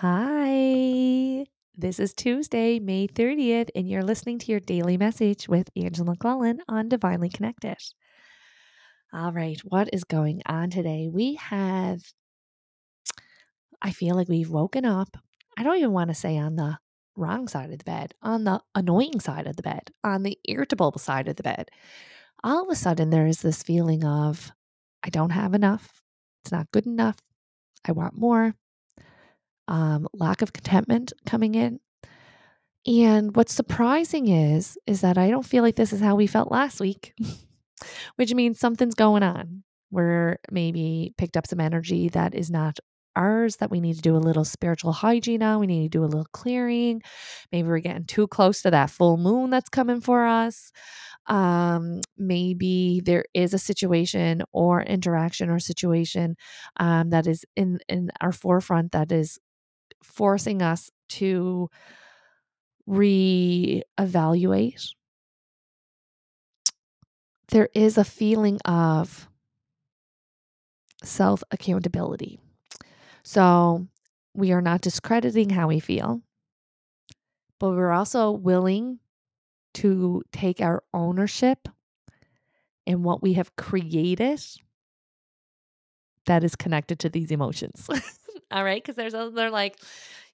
Hi. This is Tuesday, May 30th, and you're listening to your daily message with Angela McClellan on Divinely Connected. All right, what is going on today? We have, I feel like we've woken up. I don't even want to say on the wrong side of the bed, on the annoying side of the bed, on the irritable side of the bed. All of a sudden, there is this feeling of, I don't have enough. It's not good enough. I want more um, lack of contentment coming in. And what's surprising is is that I don't feel like this is how we felt last week, which means something's going on. We're maybe picked up some energy that is not ours that we need to do a little spiritual hygiene on. We need to do a little clearing. Maybe we're getting too close to that full moon that's coming for us. Um, maybe there is a situation or interaction or situation um, that is in in our forefront that is forcing us to reevaluate. There is a feeling of self accountability. So we are not discrediting how we feel, but we're also willing to take our ownership in what we have created that is connected to these emotions. All right. Cause there's a, they're like,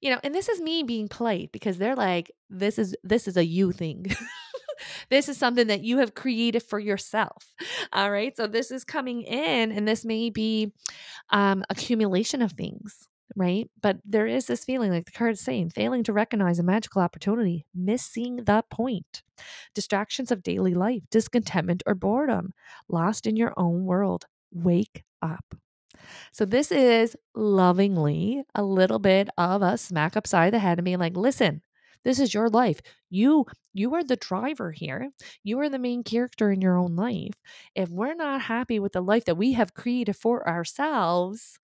you know, and this is me being polite because they're like, this is, this is a you thing. this is something that you have created for yourself. All right. So this is coming in and this may be um, accumulation of things. Right. But there is this feeling like the card is saying, failing to recognize a magical opportunity, missing the point, distractions of daily life, discontentment or boredom, lost in your own world. Wake up. So this is lovingly a little bit of a smack upside the head and being like, listen, this is your life. You you are the driver here. You are the main character in your own life. If we're not happy with the life that we have created for ourselves,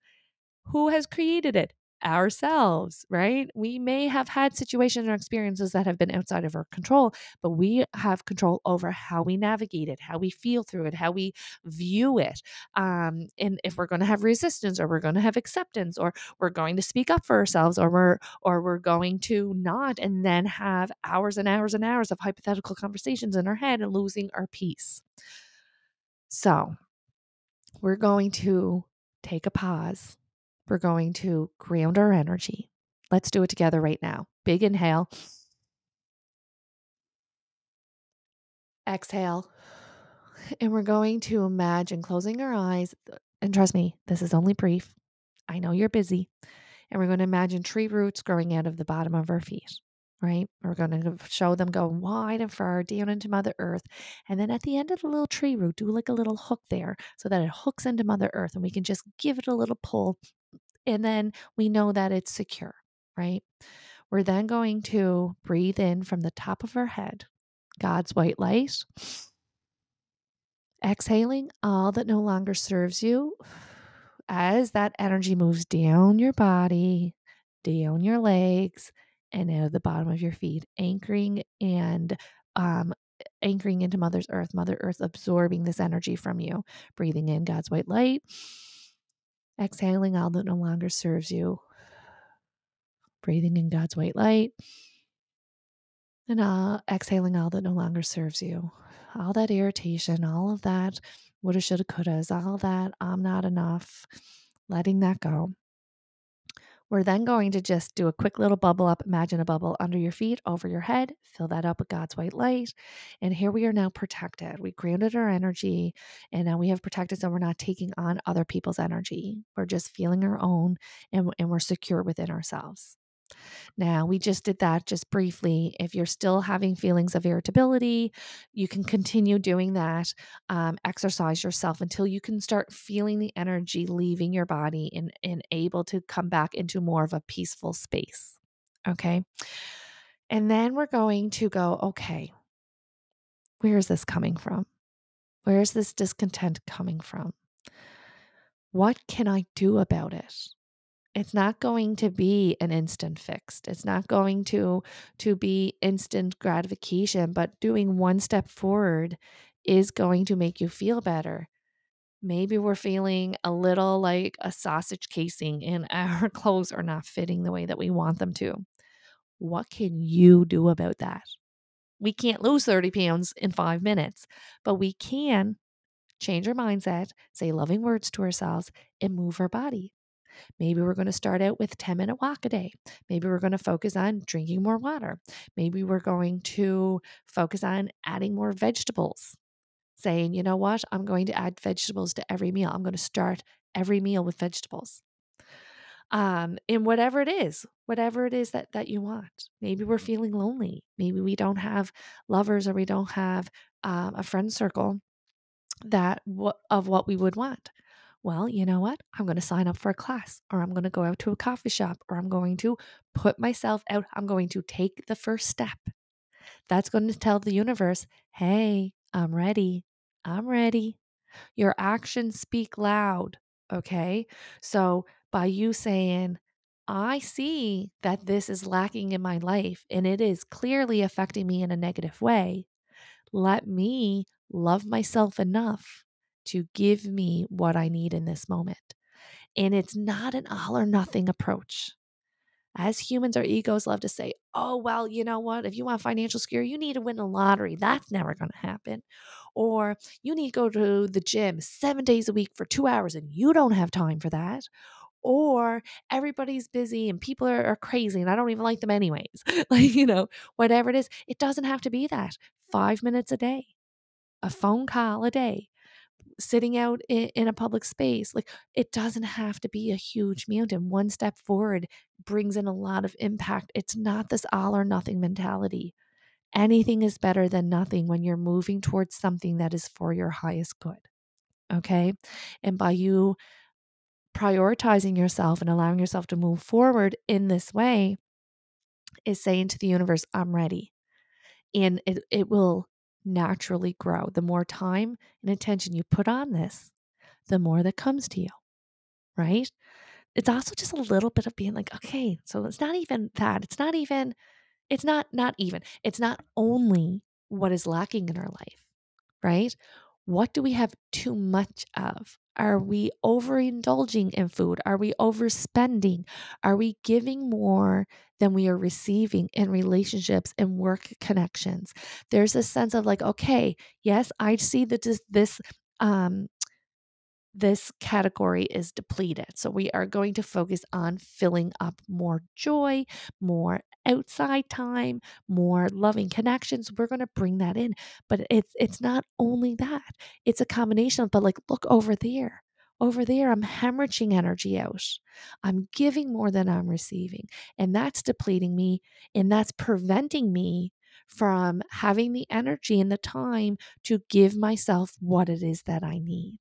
who has created it? Ourselves, right? We may have had situations or experiences that have been outside of our control, but we have control over how we navigate it, how we feel through it, how we view it. Um, and if we're going to have resistance or we're going to have acceptance or we're going to speak up for ourselves or we're or we're going to not and then have hours and hours and hours of hypothetical conversations in our head and losing our peace. So, we're going to take a pause we're going to ground our energy. Let's do it together right now. Big inhale. Exhale. And we're going to imagine closing our eyes. And trust me, this is only brief. I know you're busy. And we're going to imagine tree roots growing out of the bottom of our feet, right? We're going to show them go wide and far down into Mother Earth. And then at the end of the little tree root, do like a little hook there so that it hooks into Mother Earth and we can just give it a little pull and then we know that it's secure, right? We're then going to breathe in from the top of our head, God's white light. Exhaling all that no longer serves you as that energy moves down your body, down your legs, and out of the bottom of your feet, anchoring and um, anchoring into Mother's Earth, Mother Earth absorbing this energy from you, breathing in God's white light Exhaling all that no longer serves you. Breathing in God's white light. And uh, exhaling all that no longer serves you. All that irritation, all of that woulda, shoulda, couldas, all that I'm not enough. Letting that go. We're then going to just do a quick little bubble up. Imagine a bubble under your feet, over your head. Fill that up with God's white light. And here we are now protected. We grounded our energy and now we have protected so we're not taking on other people's energy. We're just feeling our own and, and we're secure within ourselves. Now, we just did that just briefly. If you're still having feelings of irritability, you can continue doing that. Um, exercise yourself until you can start feeling the energy leaving your body and, and able to come back into more of a peaceful space. Okay. And then we're going to go, okay, where is this coming from? Where is this discontent coming from? What can I do about it? It's not going to be an instant fixed it's not going to to be instant gratification but doing one step forward is going to make you feel better Maybe we're feeling a little like a sausage casing and our clothes are not fitting the way that we want them to. What can you do about that? We can't lose 30 pounds in five minutes, but we can change our mindset, say loving words to ourselves, and move our body. Maybe we're going to start out with 10 minute walk a day. Maybe we're going to focus on drinking more water. Maybe we're going to focus on adding more vegetables. Saying, you know what, I'm going to add vegetables to every meal. I'm going to start every meal with vegetables. Um, and whatever it is, whatever it is that that you want. Maybe we're feeling lonely. Maybe we don't have lovers or we don't have um, a friend circle that w- of what we would want. Well, you know what? I'm going to sign up for a class or I'm going to go out to a coffee shop or I'm going to put myself out. I'm going to take the first step. That's going to tell the universe, hey, I'm ready. I'm ready. Your actions speak loud. Okay. So by you saying, I see that this is lacking in my life and it is clearly affecting me in a negative way, let me love myself enough to give me what I need in this moment. And it's not an all or nothing approach. As humans, our egos love to say, oh, well, you know what? If you want financial security, you need to win the lottery. That's never going to happen. Or you need to go to the gym seven days a week for two hours and you don't have time for that. Or everybody's busy and people are, are crazy and I don't even like them anyways. like, you know, whatever it is, it doesn't have to be that. Five minutes a day, a phone call a day, sitting out in, in, a public space. Like it doesn't have to be a huge mountain. One step forward brings in a lot of impact. It's not this all or nothing mentality. Anything is better than nothing when you're moving towards something that is for your highest good. Okay. And by you prioritizing yourself and allowing yourself to move forward in this way, is saying to the universe, I'm ready. And it, it will naturally grow. The more time and attention you put on this, the more that comes to you, right? It's also just a little bit of being like, okay, so it's not even that. It's not even, it's not, not even, it's not only what is lacking in our life, right? What do we have too much of? Are we overindulging in food? Are we overspending? Are we giving more than we are receiving in relationships and work connections? There's a sense of like, okay, yes, I see that this, this um, this category is depleted. So we are going to focus on filling up more joy, more outside time, more loving connections. We're going to bring that in. But it's it's not only that. It's a combination of but like look over there. Over there, I'm hemorrhaging energy out. I'm giving more than I'm receiving. And that's depleting me. And that's preventing me from having the energy and the time to give myself what it is that I need.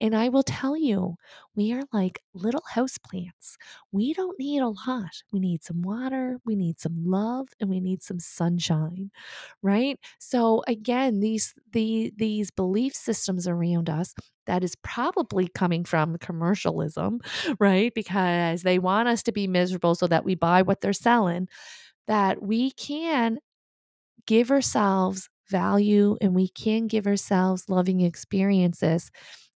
And I will tell you, we are like little house plants. We don't need a lot. We need some water, we need some love, and we need some sunshine, right? So again, these the these belief systems around us that is probably coming from commercialism, right? Because they want us to be miserable so that we buy what they're selling, that we can give ourselves value and we can give ourselves loving experiences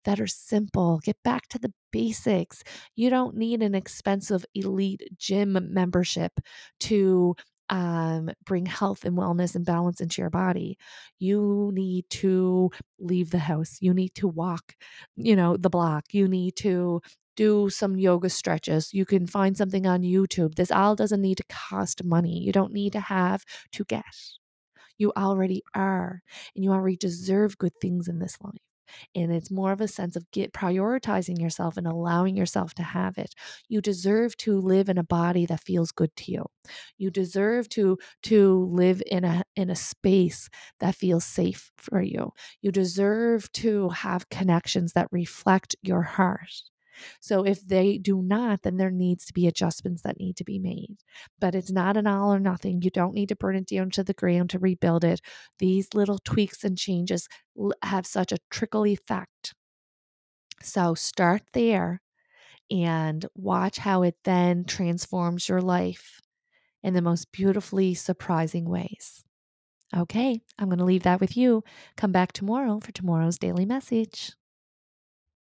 that are simple. Get back to the basics. You don't need an expensive elite gym membership to um, bring health and wellness and balance into your body. You need to leave the house. You need to walk, you know, the block. You need to do some yoga stretches. You can find something on YouTube. This all doesn't need to cost money. You don't need to have to get. You already are, and you already deserve good things in this life. And it's more of a sense of get prioritizing yourself and allowing yourself to have it. You deserve to live in a body that feels good to you. You deserve to to live in a in a space that feels safe for you. You deserve to have connections that reflect your heart. So if they do not, then there needs to be adjustments that need to be made. But it's not an all or nothing. You don't need to burn it down to the ground to rebuild it. These little tweaks and changes have such a trickle effect. So start there and watch how it then transforms your life in the most beautifully surprising ways. Okay, I'm going to leave that with you. Come back tomorrow for tomorrow's daily message.